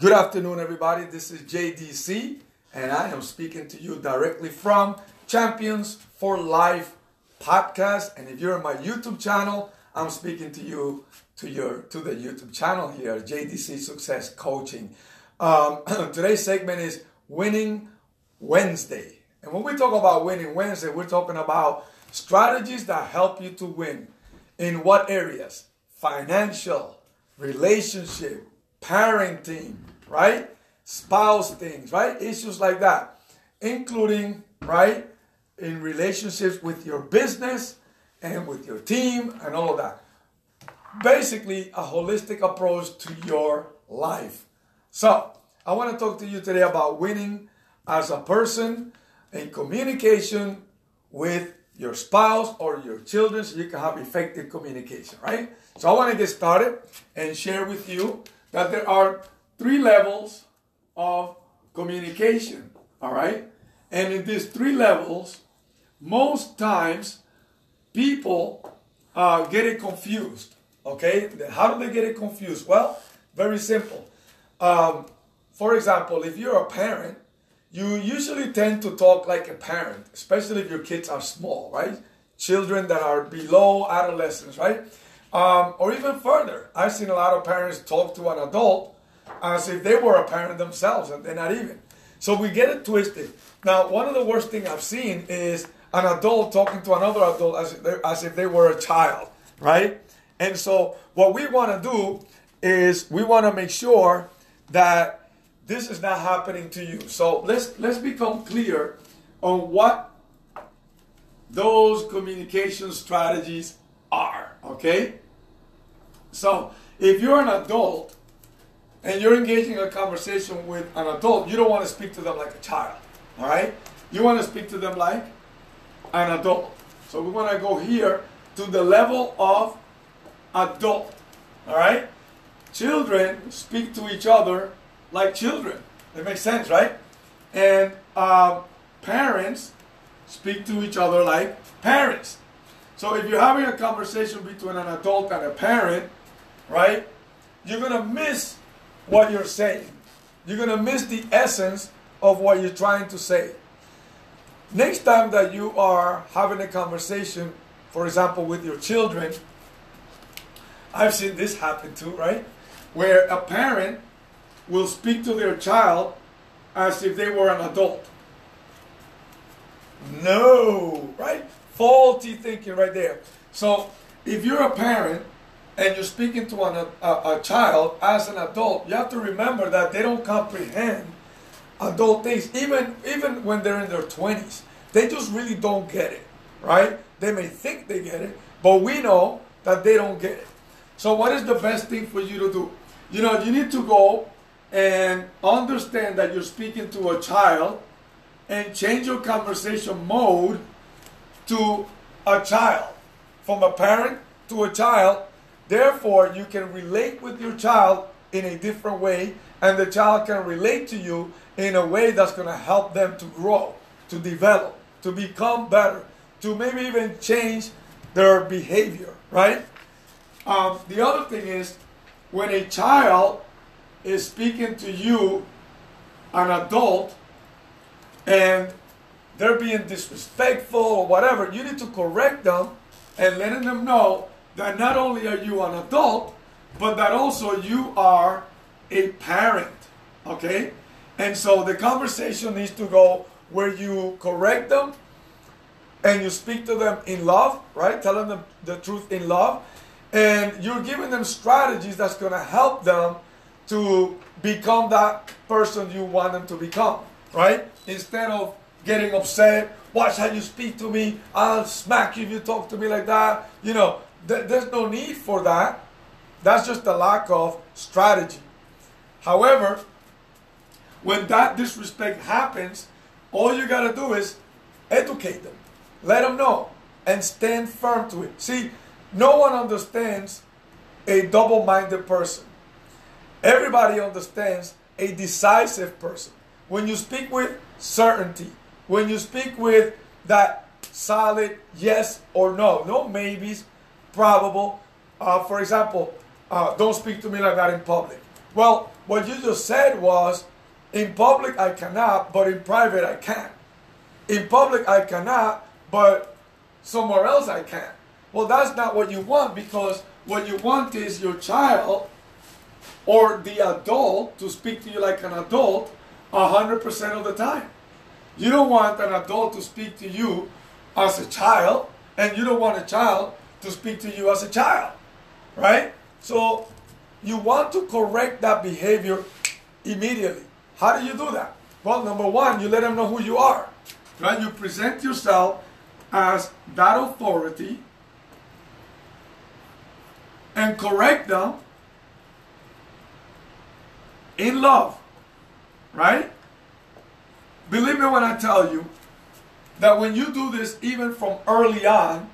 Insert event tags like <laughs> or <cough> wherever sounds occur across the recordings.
Good afternoon, everybody. This is JDC, and I am speaking to you directly from Champions for Life podcast. And if you're on my YouTube channel, I'm speaking to you to your to the YouTube channel here, JDC Success Coaching. Um, <clears throat> today's segment is Winning Wednesday, and when we talk about Winning Wednesday, we're talking about strategies that help you to win in what areas? Financial, relationship, parenting, right? Spouse things, right? Issues like that, including, right, in relationships with your business and with your team and all of that. Basically, a holistic approach to your life. So, I want to talk to you today about winning as a person in communication with your spouse or your children so you can have effective communication, right? So I want to get started and share with you that there are three levels of communication, all right? And in these three levels, most times people uh, get it confused, okay? How do they get it confused? Well, very simple. Um, for example, if you're a parent, you usually tend to talk like a parent, especially if your kids are small, right? Children that are below adolescence, right? Um, or even further, I've seen a lot of parents talk to an adult as if they were a parent themselves, and they're not even. So we get it twisted. Now, one of the worst things I've seen is an adult talking to another adult as if, as if they were a child, right? And so, what we want to do is we want to make sure that this is not happening to you. So let's let's become clear on what those communication strategies. Okay. So if you're an adult and you're engaging a conversation with an adult, you don't want to speak to them like a child. All right? You want to speak to them like an adult. So we want to go here to the level of adult. All right? Children speak to each other like children. That makes sense, right? And um, parents speak to each other like parents. So if you're having a conversation between an adult and a parent, right, you're going to miss what you're saying. You're going to miss the essence of what you're trying to say. Next time that you are having a conversation, for example, with your children, I've seen this happen too, right? Where a parent will speak to their child as if they were an adult. No, right? Faulty thinking right there. So if you're a parent and you're speaking to an, a, a child as an adult, you have to remember that they don't comprehend adult things, even even when they're in their 20s. They just really don't get it, right? They may think they get it, but we know that they don't get it. So, what is the best thing for you to do? You know, you need to go and understand that you're speaking to a child and change your conversation mode to a child, from a parent to a child. Therefore, you can relate with your child in a different way, and the child can relate to you in a way that's going to help them to grow, to develop, to become better, to maybe even change their behavior, right? Um, the other thing is when a child is speaking to you, an adult, and they're being disrespectful or whatever, you need to correct them and letting them know that not only are you an adult, but that also you are a parent. Okay? And so the conversation needs to go where you correct them and you speak to them in love, right? Telling them the truth in love. And you're giving them strategies that's going to help them to become that person you want them to become, right? Instead of getting upset, watch how you speak to me, I'll smack you if you talk to me like that. You know, th- there's no need for that. That's just a lack of strategy. However, when that disrespect happens, all you got to do is educate them, let them know, and stand firm to it. See, no one understands a double minded person. Everybody understands a decisive person. When you speak with certainty, when you speak with that solid yes or no, no maybes, probable. Uh, for example, uh, don't speak to me like that in public. Well, what you just said was in public I cannot, but in private I can. In public I cannot, but somewhere else I can. Well, that's not what you want because what you want is your child or the adult to speak to you like an adult 100% of the time. You don't want an adult to speak to you as a child, and you don't want a child to speak to you as a child, right? So you want to correct that behavior immediately. How do you do that? Well, number one, you let them know who you are, right? You present yourself as that authority and correct them in love, right? Believe me when I tell you that when you do this, even from early on,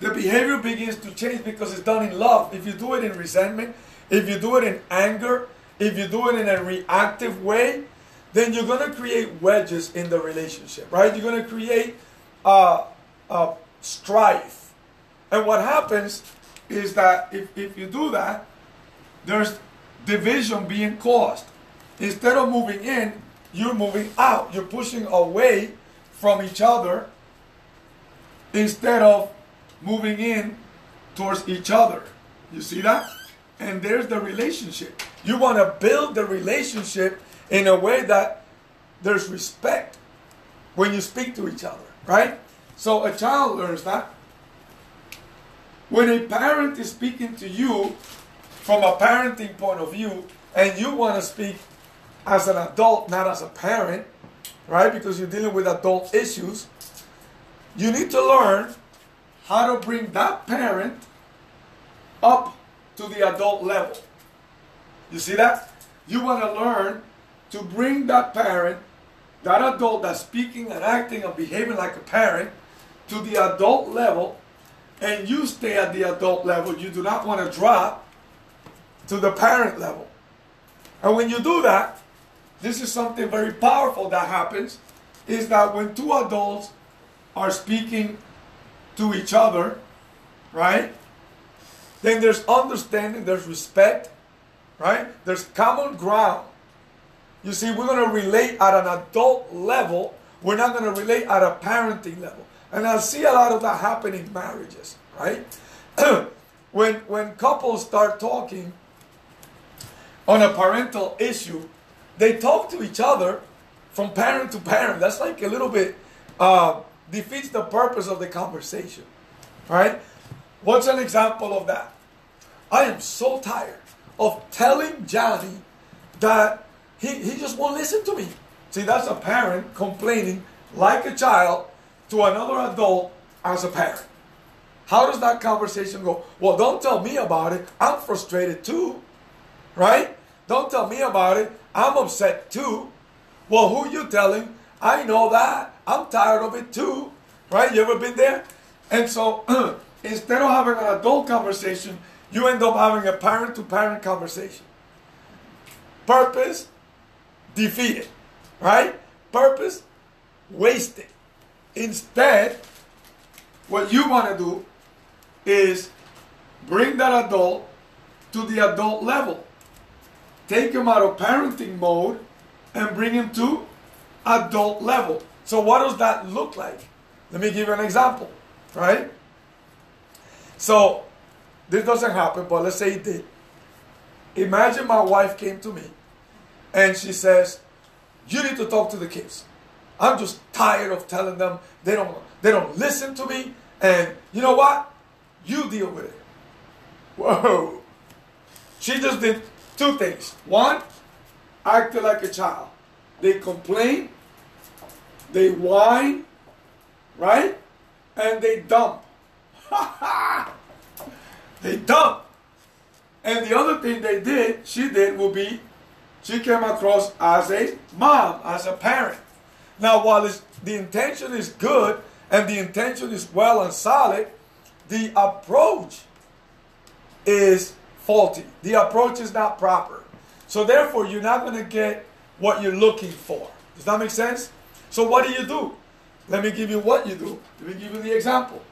the behavior begins to change because it's done in love. If you do it in resentment, if you do it in anger, if you do it in a reactive way, then you're going to create wedges in the relationship, right? You're going to create uh, uh, strife. And what happens is that if, if you do that, there's division being caused. Instead of moving in, you're moving out. You're pushing away from each other instead of moving in towards each other. You see that? And there's the relationship. You want to build the relationship in a way that there's respect when you speak to each other, right? So a child learns that. When a parent is speaking to you from a parenting point of view, and you want to speak as an adult, not as a parent, right? Because you're dealing with adult issues, you need to learn how to bring that parent up to the adult level. You see that? You want to learn to bring that parent, that adult that's speaking and acting and behaving like a parent, to the adult level, and you stay at the adult level. You do not want to drop to the parent level. And when you do that, this is something very powerful that happens is that when two adults are speaking to each other, right? Then there's understanding, there's respect, right? There's common ground. You see, we're going to relate at an adult level. We're not going to relate at a parenting level. And I see a lot of that happen in marriages, right? <clears throat> when, when couples start talking on a parental issue, they talk to each other from parent to parent. That's like a little bit uh, defeats the purpose of the conversation. Right? What's an example of that? I am so tired of telling Johnny that he, he just won't listen to me. See, that's a parent complaining like a child to another adult as a parent. How does that conversation go? Well, don't tell me about it. I'm frustrated too. Right? Don't tell me about it. I'm upset too. Well, who you telling? I know that. I'm tired of it too. Right? You ever been there? And so <clears throat> instead of having an adult conversation, you end up having a parent to parent conversation. Purpose defeated. Right? Purpose wasted. Instead, what you want to do is bring that adult to the adult level take him out of parenting mode and bring him to adult level. So what does that look like? Let me give you an example, right? So this doesn't happen, but let's say it did. Imagine my wife came to me and she says, "You need to talk to the kids. I'm just tired of telling them they don't they don't listen to me, and you know what? You deal with it." Whoa! She just did Two things. One, acted like a child. They complain, they whine, right? And they dump. <laughs> they dump. And the other thing they did, she did, will be she came across as a mom, as a parent. Now, while the intention is good and the intention is well and solid, the approach is faulty. The approach is not proper. So therefore, you're not going to get what you're looking for. Does that make sense? So what do you do? Let me give you what you do. Let me give you the example.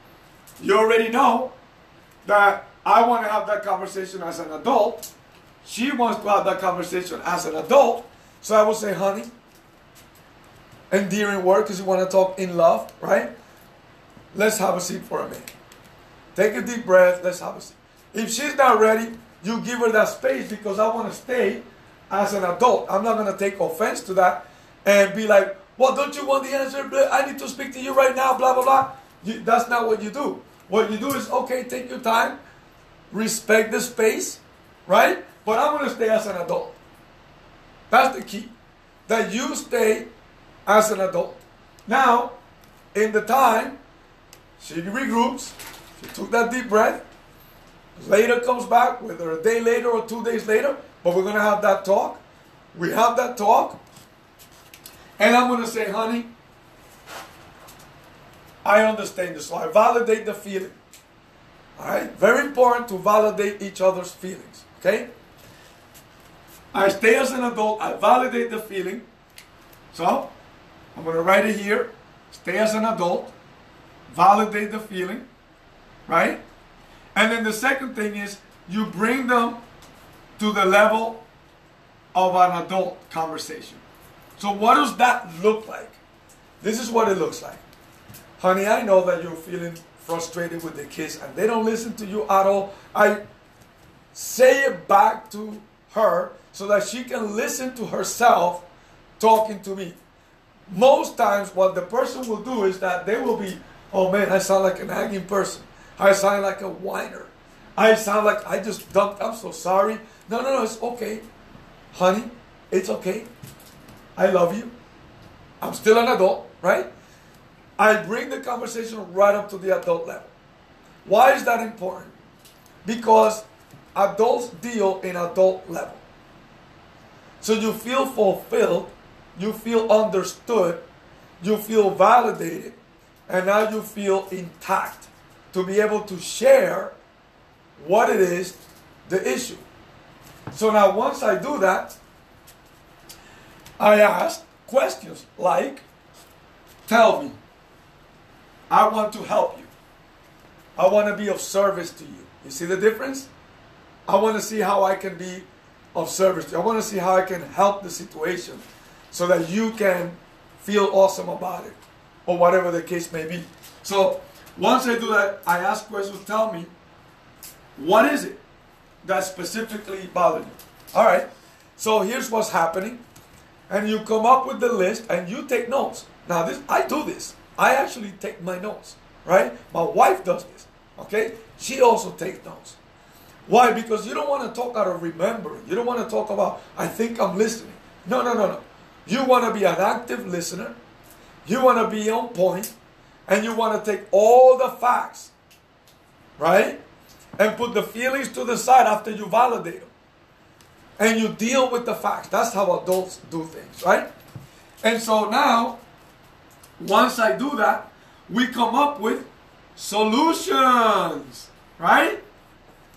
You already know that I want to have that conversation as an adult, she wants to have that conversation as an adult. So I will say, honey, endearing word because you want to talk in love, right? Let's have a seat for a minute. Take a deep breath. Let's have a seat. If she's not ready, you give her that space because I want to stay as an adult. I'm not going to take offense to that and be like, well, don't you want the answer? I need to speak to you right now, blah, blah, blah. You, that's not what you do. What you do is, okay, take your time, respect the space, right? But I'm going to stay as an adult. That's the key. That you stay as an adult. Now, in the time, she regroups, she took that deep breath, later comes back, whether a day later or two days later, but we're going to have that talk. We have that talk. And I'm going to say, honey, I understand this. So I validate the feeling. All right? Very important to validate each other's feelings. Okay? I stay as an adult. I validate the feeling. So I'm going to write it here. Stay as an adult. Validate the feeling. Right? And then the second thing is you bring them to the level of an adult conversation. So, what does that look like? This is what it looks like. Honey, I know that you're feeling frustrated with the kids and they don't listen to you at all. I say it back to her so that she can listen to herself talking to me. Most times, what the person will do is that they will be, oh man, I sound like an nagging person. I sound like a whiner. I sound like I just dumped. I'm so sorry. No, no, no, it's okay. Honey, it's okay. I love you. I'm still an adult, right? I bring the conversation right up to the adult level. Why is that important? Because adults deal in adult level. So you feel fulfilled, you feel understood, you feel validated, and now you feel intact to be able to share what it is, the issue. So now, once I do that, I ask questions like, Tell me, I want to help you. I want to be of service to you. You see the difference? I want to see how I can be of service to you. I want to see how I can help the situation so that you can feel awesome about it or whatever the case may be. So once I do that, I ask questions, tell me, what is it that specifically bothered you? All right. So here's what's happening. And you come up with the list and you take notes. Now this I do this. I actually take my notes, right? My wife does this. Okay? She also takes notes. Why? Because you don't want to talk out of remembering. You don't want to talk about I think I'm listening. No, no, no, no. You want to be an active listener. You want to be on point and you want to take all the facts, right? And put the feelings to the side after you validate them. And you deal with the facts. That's how adults do things, right? And so now, once I do that, we come up with solutions, right?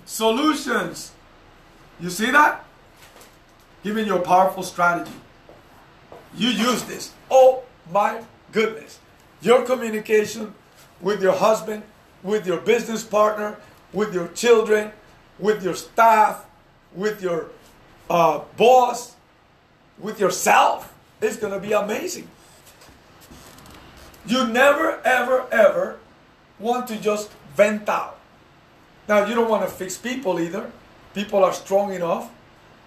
Solutions. You see that? Giving you a powerful strategy. You use this. Oh my goodness your communication with your husband, with your business partner, with your children, with your staff, with your uh, boss, with yourself is going to be amazing. You never, ever, ever want to just vent out. Now, you don't want to fix people either. People are strong enough,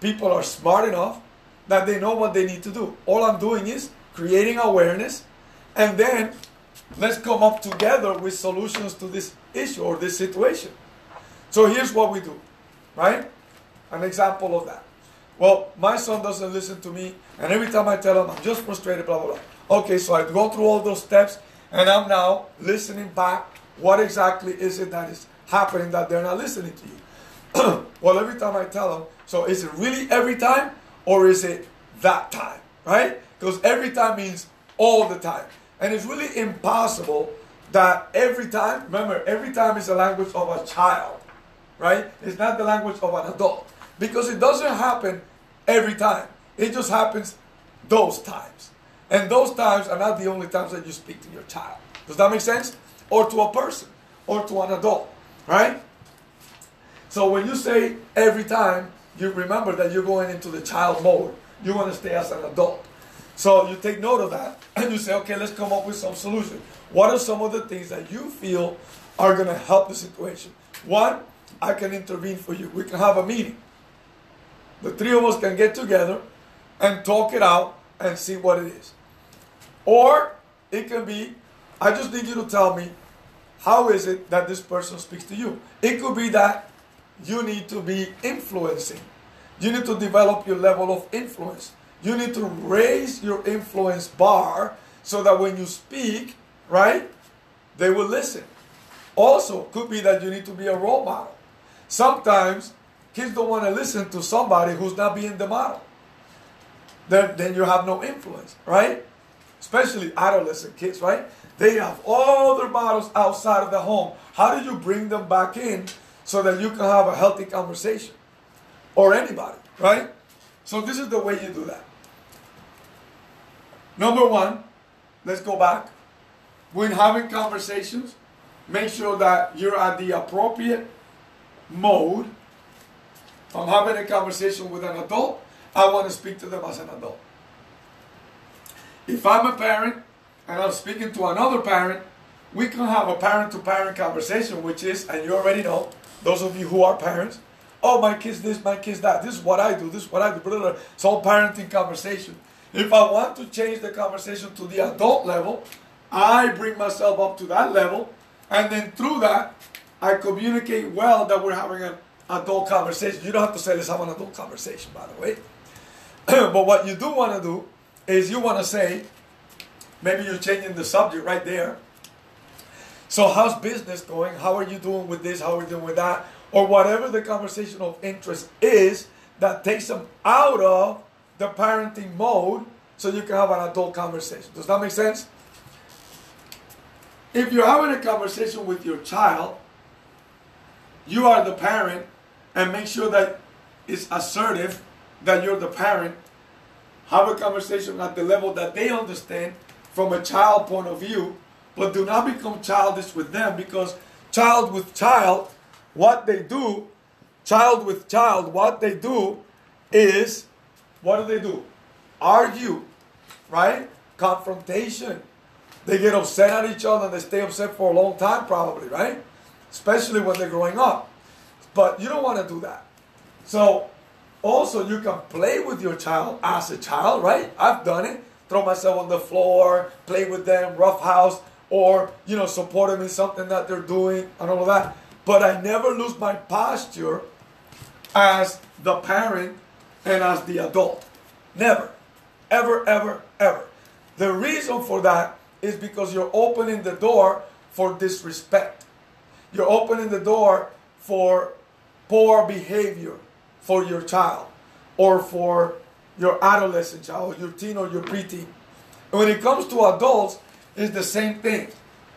people are smart enough that they know what they need to do. All I'm doing is creating awareness and then let's come up together with solutions to this issue or this situation. So here's what we do, right? An example of that. Well, my son doesn't listen to me, and every time I tell him I'm just frustrated, blah, blah, blah. Okay, so I go through all those steps, and I'm now listening back. What exactly is it that is happening that they're not listening to you? <clears throat> well, every time I tell them, so is it really every time, or is it that time, right? Because every time means all the time. And it's really impossible that every time, remember, every time is the language of a child, right? It's not the language of an adult. Because it doesn't happen every time. It just happens those times. And those times are not the only times that you speak to your child. Does that make sense? Or to a person, or to an adult, right? So when you say every time, you remember that you're going into the child mode. You want to stay as an adult. So you take note of that and you say, okay, let's come up with some solution. What are some of the things that you feel are going to help the situation? One, I can intervene for you. We can have a meeting. The three of us can get together and talk it out and see what it is. Or it can be, I just need you to tell me how is it that this person speaks to you. It could be that you need to be influencing. You need to develop your level of influence. You need to raise your influence bar so that when you speak, right, they will listen. Also, could be that you need to be a role model. Sometimes kids don't want to listen to somebody who's not being the model. Then, then you have no influence, right? Especially adolescent kids, right? They have all their models outside of the home. How do you bring them back in so that you can have a healthy conversation? Or anybody, right? So this is the way you do that. Number one, let's go back. When having conversations, make sure that you're at the appropriate mode. If I'm having a conversation with an adult, I want to speak to them as an adult. If I'm a parent and I'm speaking to another parent, we can have a parent to parent conversation, which is, and you already know, those of you who are parents, oh, my kid's this, my kid's that, this is what I do, this is what I do, it's all parenting conversation. If I want to change the conversation to the adult level, I bring myself up to that level, and then through that, I communicate well that we're having an adult conversation. You don't have to say, let's have an adult conversation, by the way. <clears throat> but what you do want to do is you want to say, maybe you're changing the subject right there. So, how's business going? How are you doing with this? How are you doing with that? Or whatever the conversation of interest is that takes them out of the parenting mode so you can have an adult conversation. Does that make sense? If you're having a conversation with your child, you are the parent and make sure that it's assertive that you're the parent. Have a conversation at the level that they understand from a child point of view, but do not become childish with them because child with child, what they do, child with child, what they do is, what do they do? Argue, right? Confrontation. They get upset at each other and they stay upset for a long time, probably, right? Especially when they're growing up. But you don't want to do that. So, also, you can play with your child as a child, right? I've done it. Throw myself on the floor, play with them, roughhouse, or, you know, support them in something that they're doing and all of that. But I never lose my posture as the parent and as the adult. Never. Ever, ever, ever. The reason for that is because you're opening the door for disrespect. You're opening the door for poor behavior for your child or for your adolescent child, your teen or your preteen. And when it comes to adults, it's the same thing.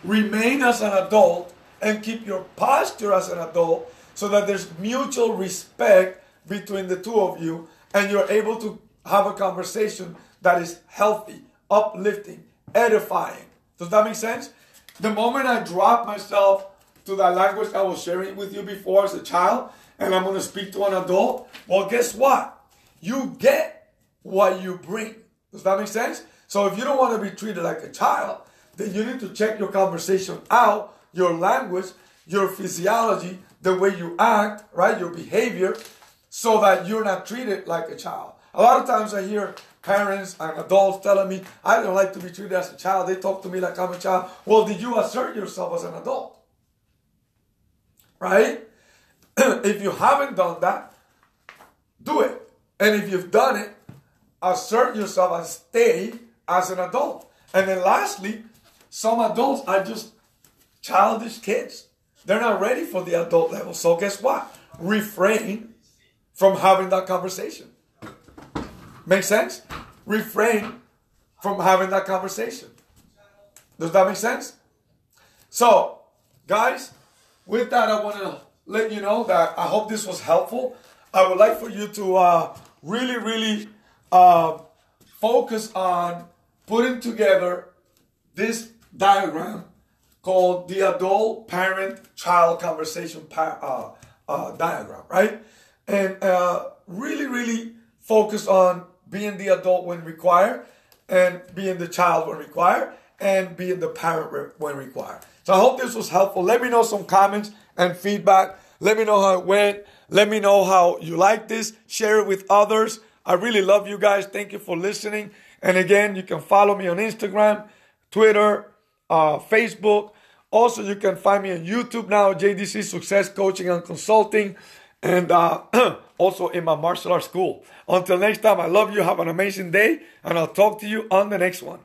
Remain as an adult and keep your posture as an adult so that there's mutual respect between the two of you and you're able to have a conversation that is healthy, uplifting, edifying. Does that make sense? The moment I drop myself to that language I was sharing with you before as a child, and I'm going to speak to an adult, well, guess what? You get what you bring. Does that make sense? So if you don't want to be treated like a child, then you need to check your conversation out, your language, your physiology, the way you act, right? Your behavior, so that you're not treated like a child. A lot of times I hear parents and adults telling me, I don't like to be treated as a child. They talk to me like I'm a child. Well, did you assert yourself as an adult? Right? <clears throat> if you haven't done that, do it. And if you've done it, assert yourself and stay as an adult. And then lastly, some adults are just childish kids. They're not ready for the adult level. So guess what? Refrain from having that conversation. Make sense? Refrain from having that conversation. Does that make sense? So, guys, with that, I want to let you know that I hope this was helpful. I would like for you to uh, really, really uh, focus on putting together this diagram called the adult parent child conversation uh, uh, diagram, right? And uh, really, really focus on being the adult when required, and being the child when required, and being the parent when required. So I hope this was helpful. Let me know some comments and feedback. Let me know how it went. Let me know how you like this. Share it with others. I really love you guys. Thank you for listening. And again, you can follow me on Instagram, Twitter, uh, Facebook. Also, you can find me on YouTube now, JDC Success Coaching and Consulting, and uh, <clears throat> also in my martial arts school. Until next time, I love you. Have an amazing day, and I'll talk to you on the next one.